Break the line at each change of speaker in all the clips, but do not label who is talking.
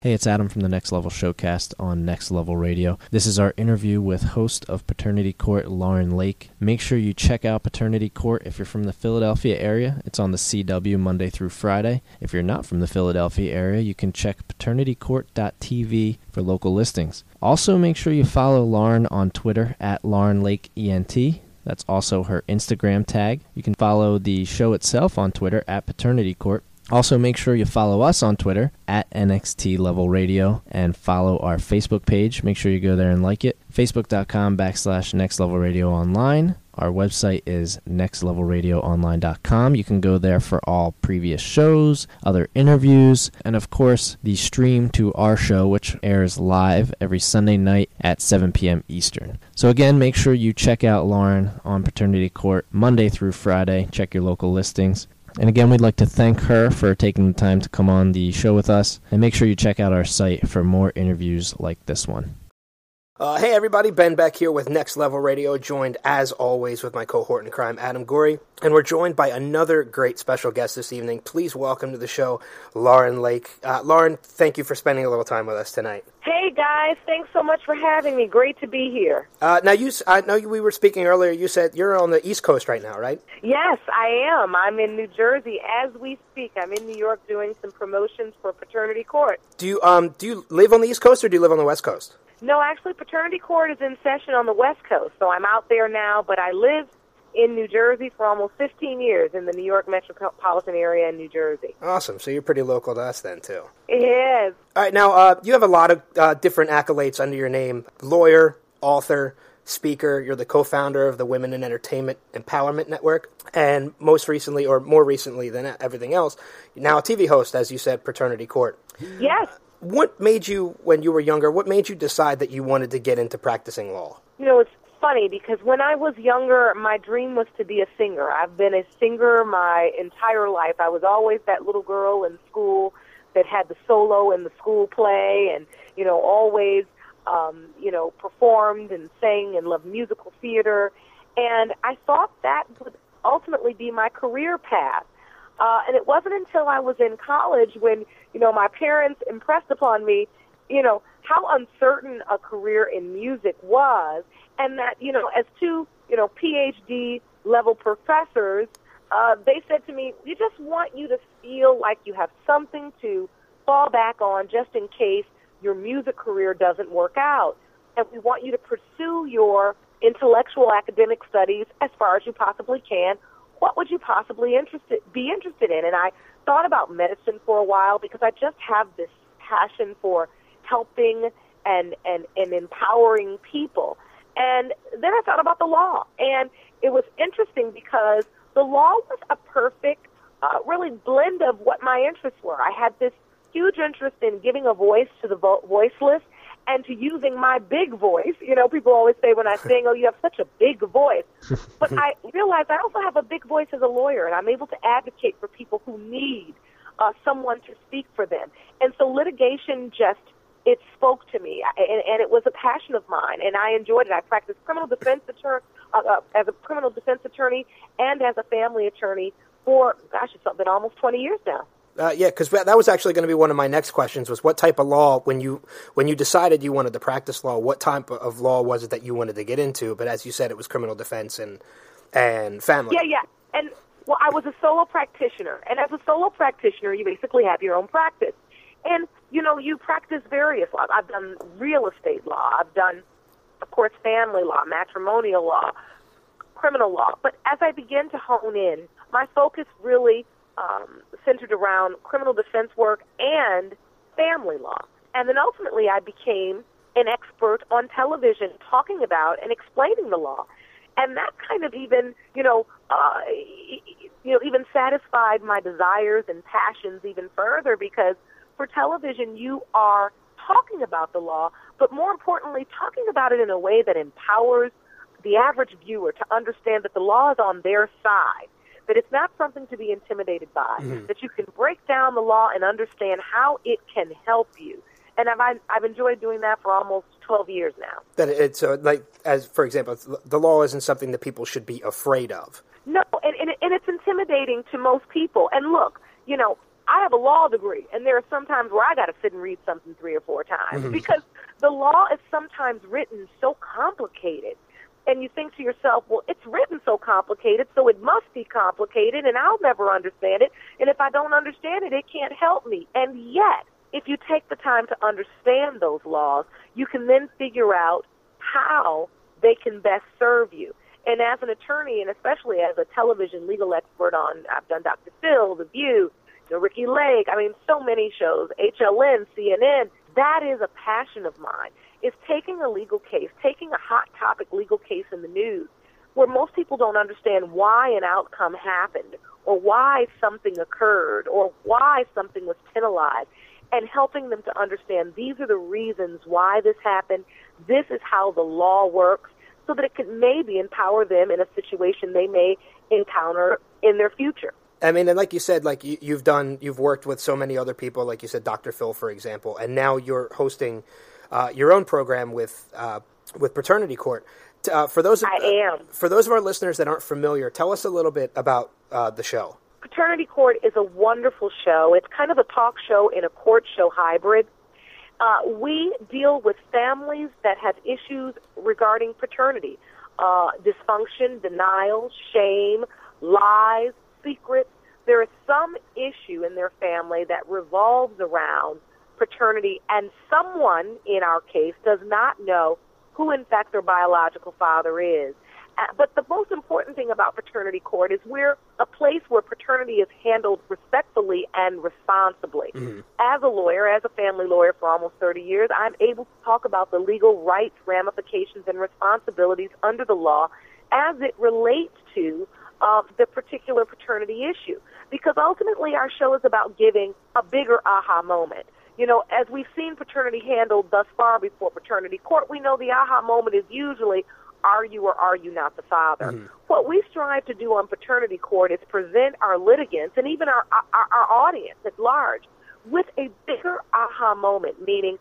Hey, it's Adam from the Next Level Showcast on Next Level Radio. This is our interview with host of Paternity Court, Lauren Lake. Make sure you check out Paternity Court if you're from the Philadelphia area. It's on the CW Monday through Friday. If you're not from the Philadelphia area, you can check paternitycourt.tv for local listings. Also, make sure you follow Lauren on Twitter at Lauren Lake ENT. That's also her Instagram tag. You can follow the show itself on Twitter at Paternity Court. Also, make sure you follow us on Twitter at NXT Level Radio and follow our Facebook page. Make sure you go there and like it. Facebook.com backslash Next Level Radio Online. Our website is nextlevelradioonline.com. You can go there for all previous shows, other interviews, and of course, the stream to our show, which airs live every Sunday night at 7 p.m. Eastern. So, again, make sure you check out Lauren on Paternity Court Monday through Friday. Check your local listings. And again, we'd like to thank her for taking the time to come on the show with us. And make sure you check out our site for more interviews like this one.
Uh, hey everybody, Ben Beck here with Next Level Radio, joined as always with my cohort in crime, Adam Gorey, and we're joined by another great special guest this evening. Please welcome to the show, Lauren Lake. Uh, Lauren, thank you for spending a little time with us tonight.
Hey guys, thanks so much for having me. Great to be here.
Uh, now, you, I know we were speaking earlier. You said you're on the East Coast right now, right?
Yes, I am. I'm in New Jersey as we speak. I'm in New York doing some promotions for Paternity Court.
Do you um do you live on the East Coast or do you live on the West Coast?
No, actually, Paternity Court is in session on the West Coast, so I'm out there now, but I live in New Jersey for almost 15 years in the New York metropolitan area in New Jersey.
Awesome. So you're pretty local to us then, too.
Yes.
All right. Now, uh, you have a lot of uh, different accolades under your name lawyer, author, speaker. You're the co founder of the Women in Entertainment Empowerment Network. And most recently, or more recently than everything else, now a TV host, as you said, Paternity Court.
Yes
what made you, when you were younger, what made you decide that you wanted to get into practicing law?
You know, it's funny because when I was younger, my dream was to be a singer. I've been a singer my entire life. I was always that little girl in school that had the solo in the school play and, you know, always, um, you know, performed and sang and loved musical theater. And I thought that would ultimately be my career path. Uh, and it wasn't until I was in college when, you know, my parents impressed upon me, you know, how uncertain a career in music was, and that, you know, as two, you know, PhD level professors, uh, they said to me, we just want you to feel like you have something to fall back on just in case your music career doesn't work out. And we want you to pursue your intellectual academic studies as far as you possibly can what would you possibly interested be interested in? And I thought about medicine for a while because I just have this passion for helping and and and empowering people. And then I thought about the law, and it was interesting because the law was a perfect, uh, really blend of what my interests were. I had this huge interest in giving a voice to the vo- voiceless and to using my big voice. You know, people always say when I sing, "Oh, you have such a big voice," but I realize I also have a big voice as a lawyer, and I'm able to advocate for people who need uh, someone to speak for them. And so litigation just it spoke to me, and, and it was a passion of mine, and I enjoyed it. I practiced criminal defense attorney uh, uh, as a criminal defense attorney and as a family attorney for gosh, it's been almost 20 years now.
Uh, yeah, because that was actually going to be one of my next questions. Was what type of law when you when you decided you wanted to practice law? What type of law was it that you wanted to get into? But as you said, it was criminal defense and and family.
Yeah, yeah, and well, I was a solo practitioner, and as a solo practitioner, you basically have your own practice, and you know you practice various laws. I've done real estate law. I've done, of course, family law, matrimonial law, criminal law. But as I began to hone in, my focus really um, centered around criminal defense work and family law. And then ultimately, I became an expert on television talking about and explaining the law. And that kind of even, you know, uh, you know, even satisfied my desires and passions even further because for television, you are talking about the law, but more importantly, talking about it in a way that empowers the average viewer to understand that the law is on their side that it's not something to be intimidated by, mm-hmm. that you can break down the law and understand how it can help you. And I've, I've enjoyed doing that for almost 12 years now.
That it's uh, like, as for example, the law isn't something that people should be afraid of.
No, and, and, and it's intimidating to most people. And look, you know, I have a law degree, and there are some times where I got to sit and read something three or four times mm-hmm. because the law is sometimes written so complicated. And you think to yourself, well, it's written so complicated, so it must be complicated, and I'll never understand it. And if I don't understand it, it can't help me. And yet, if you take the time to understand those laws, you can then figure out how they can best serve you. And as an attorney, and especially as a television legal expert on, I've done Dr. Phil, The View, you know, Ricki Lake, I mean, so many shows, HLN, CNN, that is a passion of mine, is taking a legal case, taking a hot topic legal case in the news where most people don't understand why an outcome happened or why something occurred or why something was penalized and helping them to understand these are the reasons why this happened. This is how the law works so that it can maybe empower them in a situation they may encounter in their future.
I mean, and like you said, like you, you've done, you've worked with so many other people, like you said, Dr. Phil, for example, and now you're hosting uh, your own program with uh, with Paternity Court. Uh, for those, of,
I am.
For those of our listeners that aren't familiar, tell us a little bit about uh, the show.
Paternity Court is a wonderful show. It's kind of a talk show in a court show hybrid. Uh, we deal with families that have issues regarding paternity, uh, dysfunction, denial, shame, lies, secrets. There is some issue in their family that revolves around paternity, and someone, in our case, does not know who, in fact, their biological father is. Uh, but the most important thing about paternity court is we're a place where paternity is handled respectfully and responsibly.
Mm-hmm.
As a lawyer, as a family lawyer for almost 30 years, I'm able to talk about the legal rights, ramifications, and responsibilities under the law as it relates to uh, the particular paternity issue. Because ultimately, our show is about giving a bigger aha moment. You know, as we've seen paternity handled thus far before paternity court, we know the aha moment is usually are you or are you not the father?
Mm-hmm.
What we strive to do on paternity court is present our litigants and even our, our, our audience at large with a bigger aha moment, meaning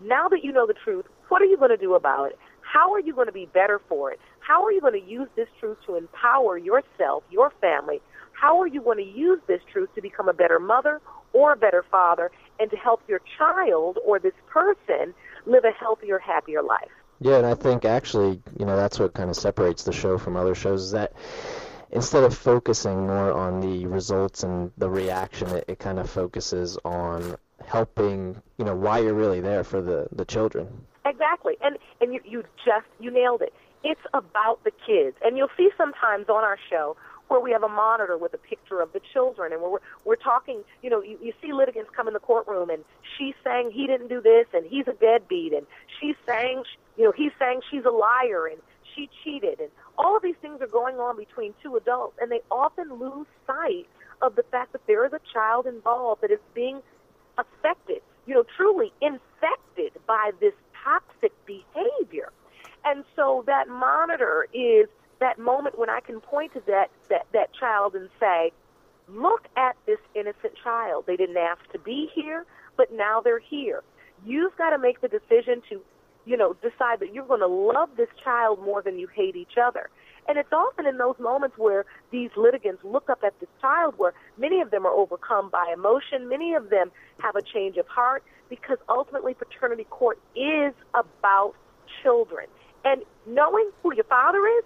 now that you know the truth, what are you going to do about it? How are you going to be better for it? How are you going to use this truth to empower yourself, your family? How are you going to use this truth to become a better mother or a better father and to help your child or this person live a healthier, happier life?
Yeah, and I think actually, you know, that's what kind of separates the show from other shows is that instead of focusing more on the results and the reaction, it, it kind of focuses on helping, you know, why you're really there for the, the children.
Exactly. And and you, you just you nailed it. It's about the kids. And you'll see sometimes on our show where we have a monitor with a picture of the children and we're we're talking, you know, you, you see litigants come in the courtroom and she's saying he didn't do this and he's a deadbeat and she's saying you know, he's saying she's a liar and she cheated and all of these things are going on between two adults and they often lose sight of the fact that there is a child involved that is being affected, you know, truly infected by this toxic behavior. And so that monitor is that moment when I can point to that, that, that child and say, look at this innocent child. They didn't ask to be here, but now they're here. You've got to make the decision to, you know, decide that you're going to love this child more than you hate each other. And it's often in those moments where these litigants look up at this child where many of them are overcome by emotion, many of them have a change of heart because ultimately paternity court is about children. And knowing who your father is,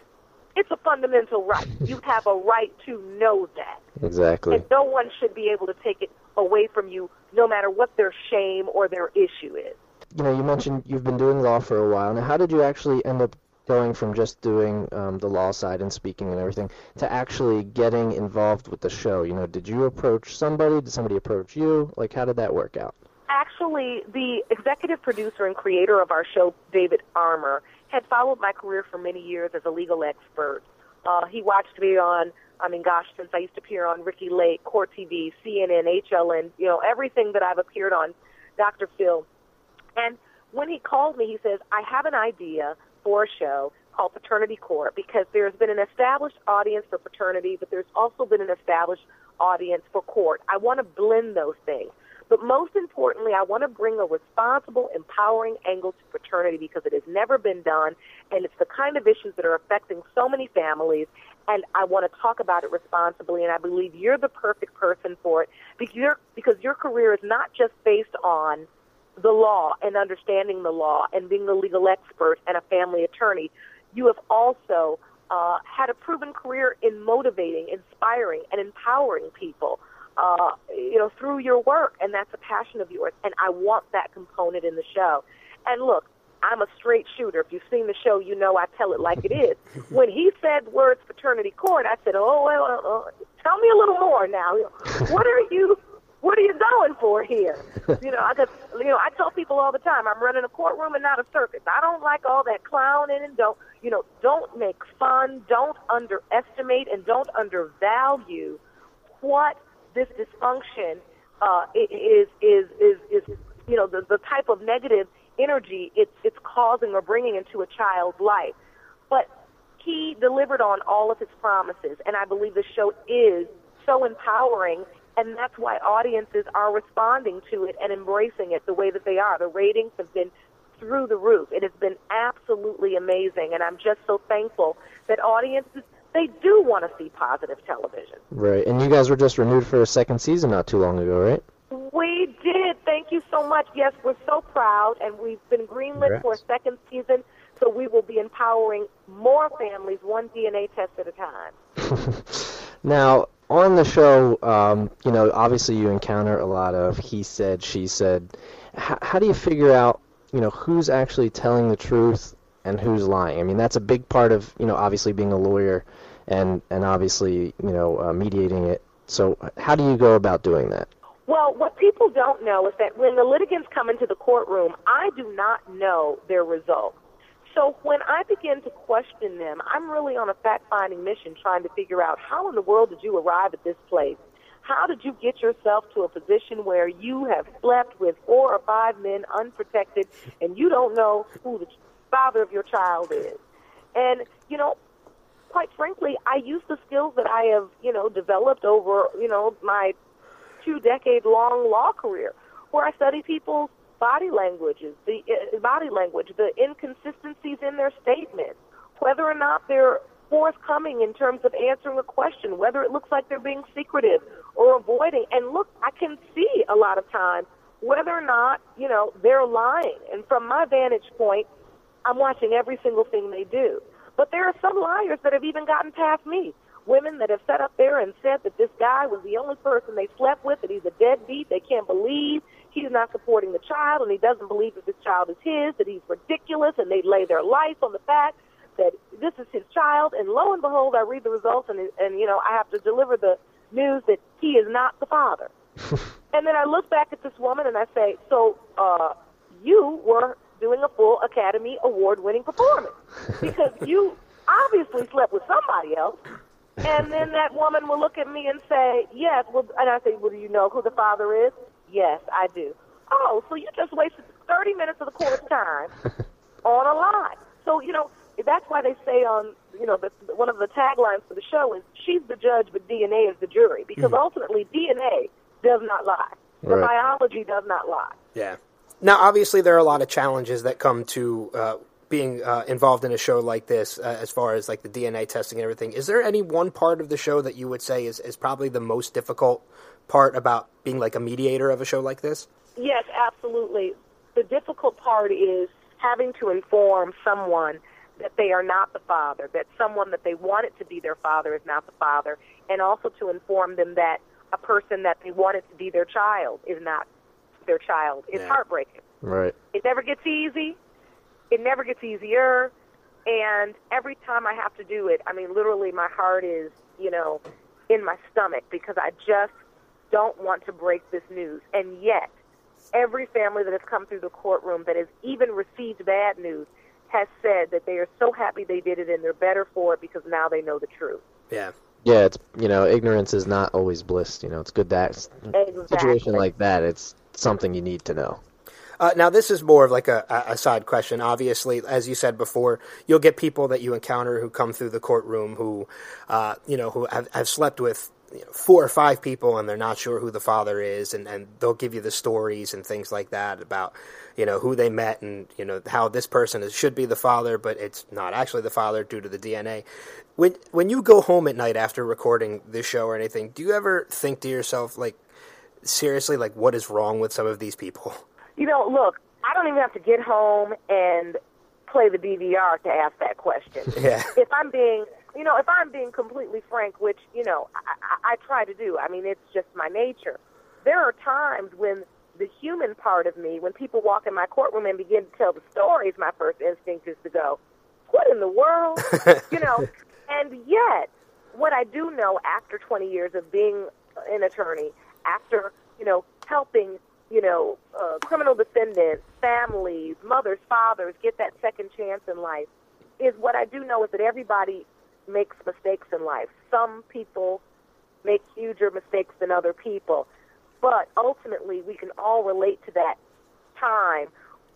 it's a fundamental right. You have a right to know that.
Exactly.
And no one should be able to take it away from you, no matter what their shame or their issue is.
You know, you mentioned you've been doing law for a while. Now, how did you actually end up going from just doing um, the law side and speaking and everything to actually getting involved with the show? You know, did you approach somebody? Did somebody approach you? Like, how did that work out?
Actually, the executive producer and creator of our show, David Armour, had followed my career for many years as a legal expert. Uh, he watched me on, I mean, gosh, since I used to appear on Ricki Lake, Court TV, CNN, HLN, you know, everything that I've appeared on, Dr. Phil. And when he called me, he says, I have an idea for a show called Paternity Court because there's been an established audience for paternity, but there's also been an established audience for court. I want to blend those things. But most importantly, I want to bring a responsible, empowering angle to paternity because it has never been done, and it's the kind of issues that are affecting so many families. And I want to talk about it responsibly, and I believe you're the perfect person for it because, you because your career is not just based on the law and understanding the law and being a legal expert and a family attorney. You have also uh, had a proven career in motivating, inspiring, and empowering people uh, you know, through your work, and that's a passion of yours. And I want that component in the show. And look, I'm a straight shooter. If you've seen the show, you know I tell it like it is. when he said words Paternity Court, I said, "Oh well, uh, uh, tell me a little more now. What are you? What are you going for here? You know, I just, you know, I tell people all the time, I'm running a courtroom and not a circus. I don't like all that clowning and don't, you know, don't make fun, don't underestimate, and don't undervalue what this dysfunction uh, is is is is you know the the type of negative energy it's it's causing or bringing into a child's life. But he delivered on all of his promises, and I believe the show is so empowering, and that's why audiences are responding to it and embracing it the way that they are. The ratings have been through the roof. It has been absolutely amazing, and I'm just so thankful that audiences they do want to see positive television.
Right, and you guys were just renewed for a second season not too long ago, right?
We did. Thank you so much. Yes, we're so proud, and we've been greenlit Congrats. for a second season. So we will be empowering more families, one DNA test at a time.
now, on the show, um, you know, obviously you encounter a lot of he said, she said. H- how do you figure out, you know, who's actually telling the truth and who's lying? I mean, that's a big part of, you know, obviously being a lawyer and and obviously you know uh, mediating it. So how do you go about doing that?
Well, what people don't know is that when the litigants come into the courtroom, I do not know their results. So when I begin to question them, I'm really on a fact-finding mission trying to figure out how in the world did you arrive at this place? How did you get yourself to a position where you have slept with four or five men unprotected and you don't know who the father of your child is? And, you know, quite frankly, I use the skills that I have, you know, developed over, you know, my two decade long law career, where I study people's body languages, the uh, body language, the inconsistencies in their statements, whether or not they're forthcoming in terms of answering a question, whether it looks like they're being secretive or avoiding. And look, I can see a lot of times whether or not, you know, they're lying. And from my vantage point, I'm watching every single thing they do. But there are some liars that have even gotten past me. Women that have sat up there and said that this guy was the only person they slept with, that he's a deadbeat, they can't believe he's not supporting the child, and he doesn't believe that this child is his, that he's ridiculous, and they lay their life on the fact that this is his child. And lo and behold, I read the results, and, and you know, I have to deliver the news that he is not the father. and then I look back at this woman and I say, so uh, you were doing a full Academy Award winning performance because you obviously slept with somebody else. And then that woman will look at me and say, Yes. Well, and I say, Well, do you know who the father is? Yes, I do. Oh, so you just wasted 30 minutes of the court's time on a lie. So, you know, that's why they say on, you know, the, one of the taglines for the show is, She's the judge, but DNA is the jury. Because mm-hmm. ultimately, DNA does not lie. The right. biology does not lie.
Yeah. Now, obviously, there are a lot of challenges that come to uh, being uh, involved in a show like this, uh, as far as like the DNA testing and everything. Is there any one part of the show that you would say is, is probably the most difficult part about being like a mediator of a show like this?
Yes, absolutely. The difficult part is having to inform someone that they are not the father, that someone that they wanted to be their father is not the father, and also to inform them that a person that they wanted to be their child is not their child. It's yeah. heartbreaking.
Right.
It never gets easy. It never gets easier. And every time I have to do it, I mean, literally, my heart is, you know, in my stomach because I just don't want to break this news. And yet, every family that has come through the courtroom that has even received bad news has said that they are so happy they did it and they're better for it because now they know the truth.
Yeah.
Yeah, it's you know, ignorance is not always bliss. You know, it's good that exactly. situation like that. It's something you need to know.
Uh, now, this is more of like a, a, side question. Obviously, as you said before, you'll get people that you encounter who come through the courtroom who, uh, you know, who have, have, slept with you know, four or five people and they're not sure who the father is and, and they'll give you the stories and things like that about you know who they met and you know how this person is, should be the father but it's not actually the father due to the DNA when when you go home at night after recording this show or anything do you ever think to yourself like seriously like what is wrong with some of these people?
You know, look, I don't even have to get home and play the DVR to ask that question.
yeah.
If I'm being, you know, if I'm being completely frank, which you know I, I, I try to do. I mean, it's just my nature. There are times when the human part of me, when people walk in my courtroom and begin to tell the stories, my first instinct is to go, "What in the world?" you know. And yet, what I do know after 20 years of being an attorney, after you know helping you know uh, criminal defendants, families, mothers, fathers get that second chance in life, is what I do know is that everybody makes mistakes in life. Some people make huger mistakes than other people, but ultimately we can all relate to that time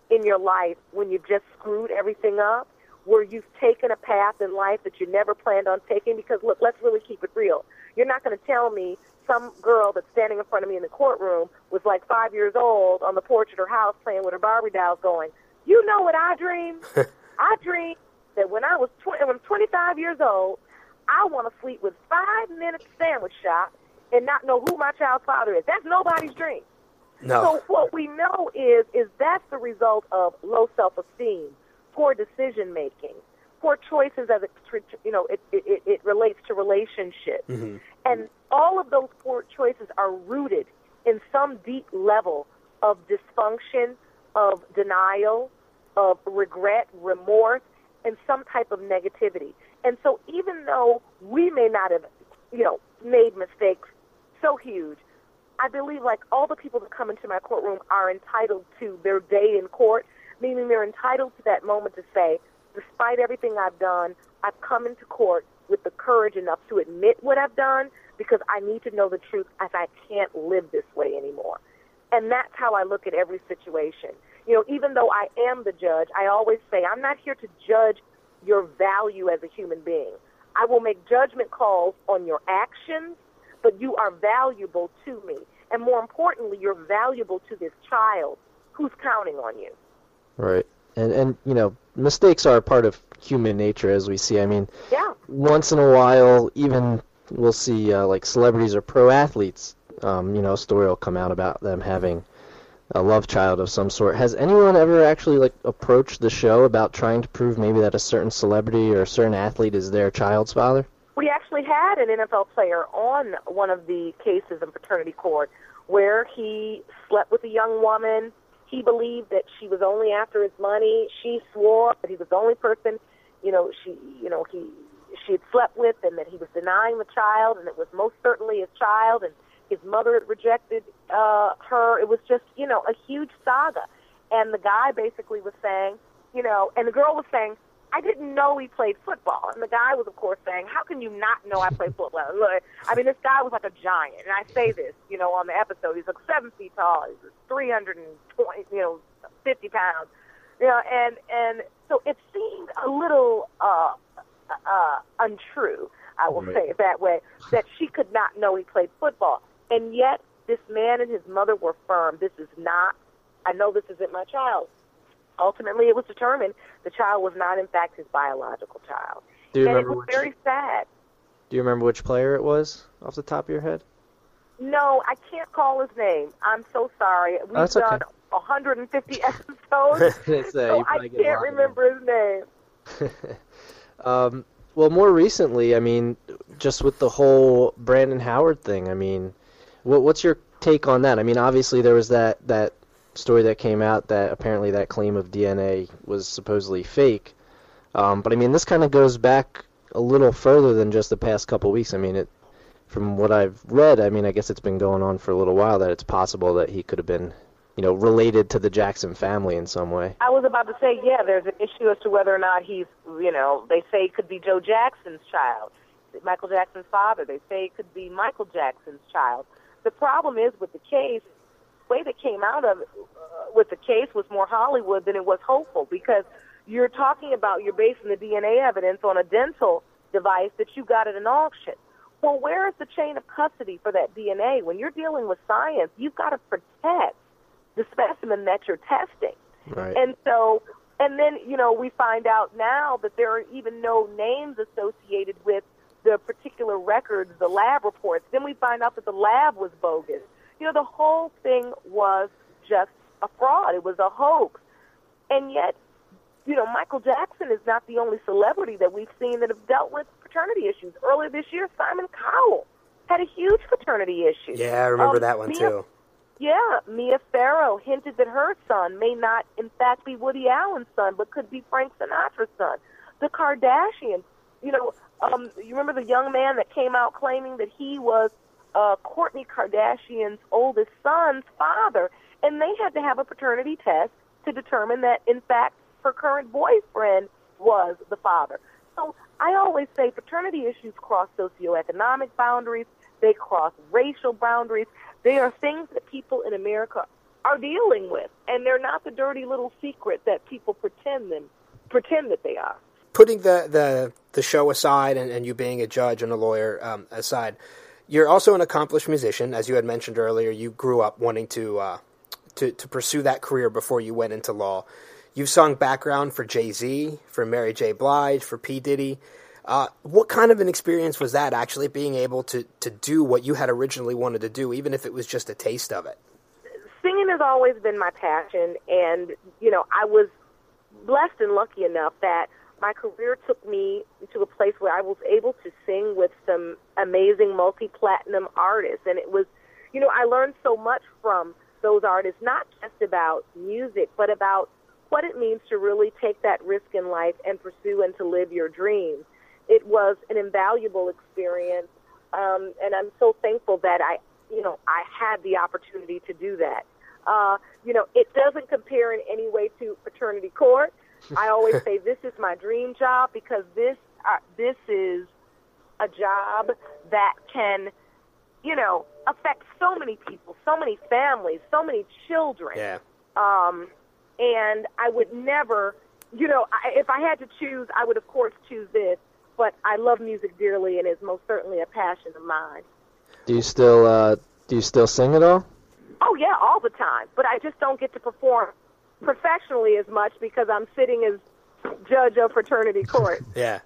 in your life when you've just screwed everything up, where you've taken a path in life that you never planned on taking. Because look, let's really keep it real. You're not going to tell me some girl that's standing in front of me in the courtroom was like five years old on the porch at her house playing with her Barbie dolls, going, "You know what I dreamed? I dreamed that when I was tw- when I'm 25 years old, I want to sleep with five minute sandwich shop and not know who my child's father is. That's nobody's dream.
no
So what we know is is that's the result of low self esteem, poor decision making, poor choices as it you know it it, it relates to relationships, mm-hmm. and all of those poor choices are rooted in some deep level of dysfunction, of denial, of regret, remorse, and some type of negativity. And so even though we may not have, you know, made mistakes so huge, I believe like all the people that come into my courtroom are entitled to their day in court, meaning they're entitled to that moment to say, despite everything I've done, I've come into court with the courage enough to admit what I've done because I need to know the truth as I can't live this way anymore. And that's how I look at every situation. You know, even though I am the judge, I always say I'm not here to judge your value as a human being. I will make judgment calls on your actions, but you are valuable to me. And more importantly, you're valuable to this child who's counting on you.
Right. And and you know, mistakes are a part of human nature as we see. I mean,
Yeah.
once in a while, even we'll see uh, like celebrities or pro athletes. Um, you know, a story will come out about them having a love child of some sort. Has anyone ever actually like approached the show about trying to prove maybe that a certain celebrity or a certain athlete is their child's father?
We actually had an NFL player on one of the cases in paternity court where he slept with a young woman. He believed that she was only after his money. She swore that he was the only person, you know, she, you know, he, she had slept with, and that he was denying the child, and it was most certainly his child, and his mother had rejected uh, her. It was just, you know, a huge saga. And the guy basically was saying, you know, and the girl was saying, I didn't know he played football. And the guy was, of course, saying, How can you not know I play football? Look, I mean, this guy was like a giant. And I say this, you know, on the episode. He's like seven feet tall. He's 320, you know, 50 pounds. You know, and, and so it seemed a little uh, uh, untrue, I will
Right.
say it that way, that she could not know he played football. And yet, this man and his mother were firm. This is not, I know this isn't my child. Ultimately, it was determined the child was not, in fact, his biological child.
Do you
and it
remember
was
which,
very sad.
Do you remember which player it was off the top of your head?
No, I can't call his name. I'm so sorry. We've
That's okay.
done 150 episodes, so I
probably get a
can't remember his name.
Um, well, more recently, I mean, just with the whole Brandon Howard thing, I mean, what, what's your take on that? I mean, obviously there was that that story that came out that apparently that claim of DNA was supposedly fake. Um, but I mean, this kind of goes back a little further than just the past couple weeks. I mean, it from what I've read, I mean, I guess it's been going on for a little while that it's possible that he could have been, you know, related to the Jackson family in some way.
I was about to say, yeah, there's an issue as to whether or not he's, you know, they say it could be Joe Jackson's child, Michael Jackson's father. They say it could be Michael Jackson's child. The problem is with the case, the way that came out of uh, with the case was more Hollywood than it was hopeful because you're talking about you're basing the DNA evidence on a dental device that you got at an auction. Well, where is the chain of custody for that DNA? When you're dealing with science, you've got to protect the specimen that you're testing.
Right.
And so, and then, you know, we find out now that there are even no names associated with the particular records, the lab reports. Then we find out that the lab was bogus. You know, the whole thing was just a fraud. It was a hoax. And yet, you know, Michael Jackson is not the only celebrity that we've seen that have dealt with paternity issues. Earlier this year, Simon Cowell had a huge paternity issue.
Yeah, I remember
Um,
that one
Mia-
too.
Yeah, Mia Farrow hinted that her son may not, in fact, be Woody Allen's son, but could be Frank Sinatra's son. The Kardashians, you know, um, you remember the young man that came out claiming that he was uh, Kourtney Kardashian's oldest son's father, and they had to have a paternity test to determine that, in fact, her current boyfriend was the father. So I always say paternity issues cross socioeconomic boundaries, they cross racial boundaries. They are things that people in America are dealing with, and they're not the dirty little secret that people pretend them pretend that they are.
Putting the the, the show aside and, and you being a judge and a lawyer um, aside, you're also an accomplished musician, as you had mentioned earlier. You grew up wanting to uh, to to pursue that career before you went into law. You've sung background for Jay Z, for Mary J. Blige, for P Diddy. Uh, what kind of an experience was that actually being able to, to do what you had originally wanted to do, even if it was just a taste of it?
Singing has always been my passion, and you know I was blessed and lucky enough that my career took me to a place where I was able to sing with some amazing multi-platinum artists, and it was, you know, I learned so much from those artists, not just about music, but about what it means to really take that risk in life and pursue and to live your dreams. It was an invaluable experience, um, and I'm so thankful that I, you know, I had the opportunity to do that. Uh, you know, it doesn't compare in any way to paternity court. I always say this is my dream job because this uh, this is a job that can, you know, affect so many people, so many families, so many children.
Yeah.
Um, and I would never, you know, I, if I had to choose, I would of course choose this. But I love music dearly, and it's most certainly a passion of mine.
Do you still uh, do you still sing at all?
Oh yeah, all the time. But I just don't get to perform professionally as much because I'm sitting as judge of Paternity Court.
Yeah.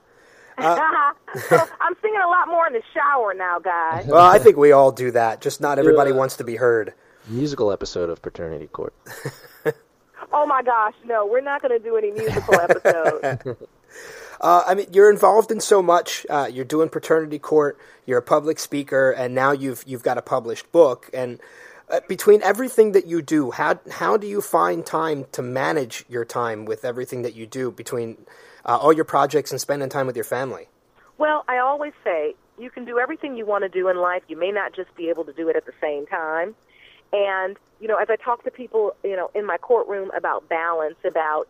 so I'm singing a lot more in the shower now, guys.
Well, I think we all do that. Just not everybody
Yeah.
wants to be heard.
Musical episode of Paternity Court.
Oh my gosh, no, we're not going to do any musical episodes.
Uh, I mean, you're involved in so much. Uh, you're doing paternity court. You're a public speaker, and now you've you've got a published book. And uh, between everything that you do, how how do you find time to manage your time with everything that you do between uh, all your projects and spending time with your family?
Well, I always say you can do everything you want to do in life. You may not just be able to do it at the same time. And, you know, as I talk to people, you know, in my courtroom about balance, about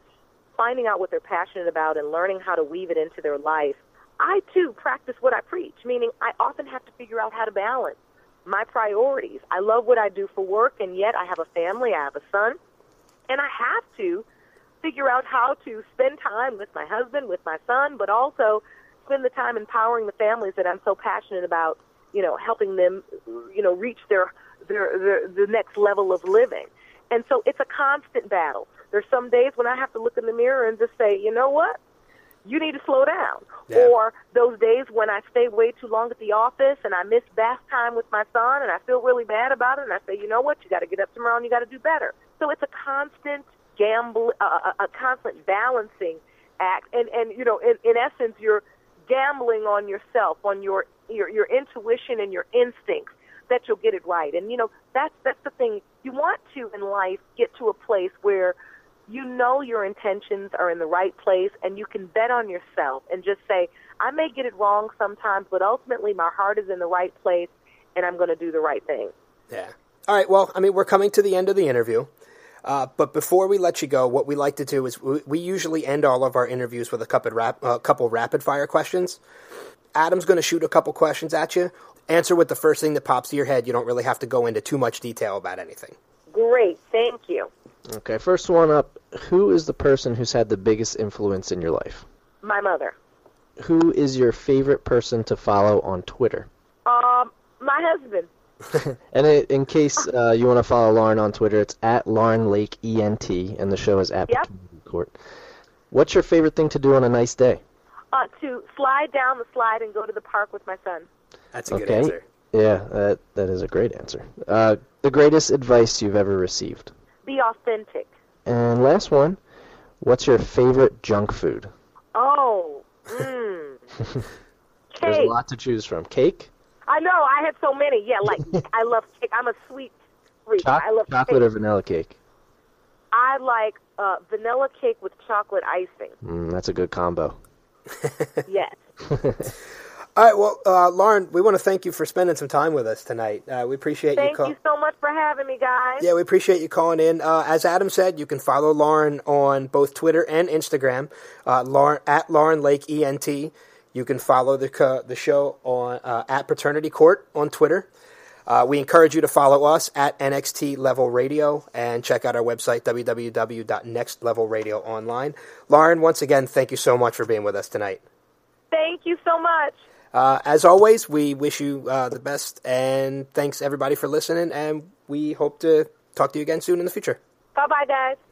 finding out what they're passionate about and learning how to weave it into their life, I too practice what I preach, meaning I often have to figure out how to balance my priorities. I love what I do for work, and yet I have a family, I have a son, and I have to figure out how to spend time with my husband, with my son, but also spend the time empowering the families that I'm so passionate about, you know, helping them, you know, reach their, their, their the next level of living. And so it's a constant battle. There's some days when I have to look in the mirror and just say, you know what? You need to slow down.
Yeah.
Or those days when I stay way too long at the office and I miss bath time with my son and I feel really bad about it and I say, you know what? You got to get up tomorrow and you got to do better. So it's a constant gamble, uh, a, a constant balancing act. And, and you know, in, in essence, you're gambling on yourself, on your, your, your intuition and your instincts that you'll get it right. And, you know, that's, that's the thing. You want to, in life, get to a place where you know your intentions are in the right place and you can bet on yourself and just say, I may get it wrong sometimes, but ultimately my heart is in the right place and I'm going to do the right thing.
Yeah. All right. Well, I mean, we're coming to the end of the interview. Uh, but before we let you go, what we like to do is we, we usually end all of our interviews with a couple, rap, uh, couple rapid fire questions. Adam's going to shoot a couple questions at you. Answer with the first thing that pops to your head. You don't really have to go into too much detail about anything.
Great. Thank you.
Okay, first one up. Who is the person who's had the biggest influence in your life?
My mother.
Who is your favorite person to follow on Twitter?
Um, my husband.
and it, in case uh, you want to follow Lauren on Twitter, it's at Lauren Lake ENT, and the show is at
Yep.
Court. What's your favorite thing to do on a nice day?
Uh, to slide down the slide and go to the park with my son.
That's a good
Okay.
answer.
Yeah, that that is a great answer. Uh, the greatest advice you've ever received.
Be authentic.
And last one, what's your favorite junk food?
Oh, mmm. Cake.
There's a lot to choose from. Cake,
I know. I had so many. Yeah, like I love cake. I'm a sweet freak.
Choc-
I love
chocolate
cake.
or vanilla cake.
I like uh, vanilla cake with chocolate icing.
Mm, that's a good combo.
Yes.
All right, well, uh, Lauren, we want to thank you for spending some time with us tonight. Uh, we appreciate
Thank
you. Call-
you so much for having me, guys.
Yeah, we appreciate you calling in. Uh, as Adam said, you can follow Lauren on both Twitter and Instagram, uh, Lauren at Lauren Lake ENT. You can follow the the show on uh, at Paternity Court on Twitter. Uh, we encourage you to follow us at NXT Level Radio and check out our website www.nextlevelradio online. Lauren, once again, thank you so much for being with us tonight.
Thank you so much.
Uh, as always, we wish you uh, the best, and thanks everybody for listening. And we hope to talk to you again soon in the future.
Bye bye, guys.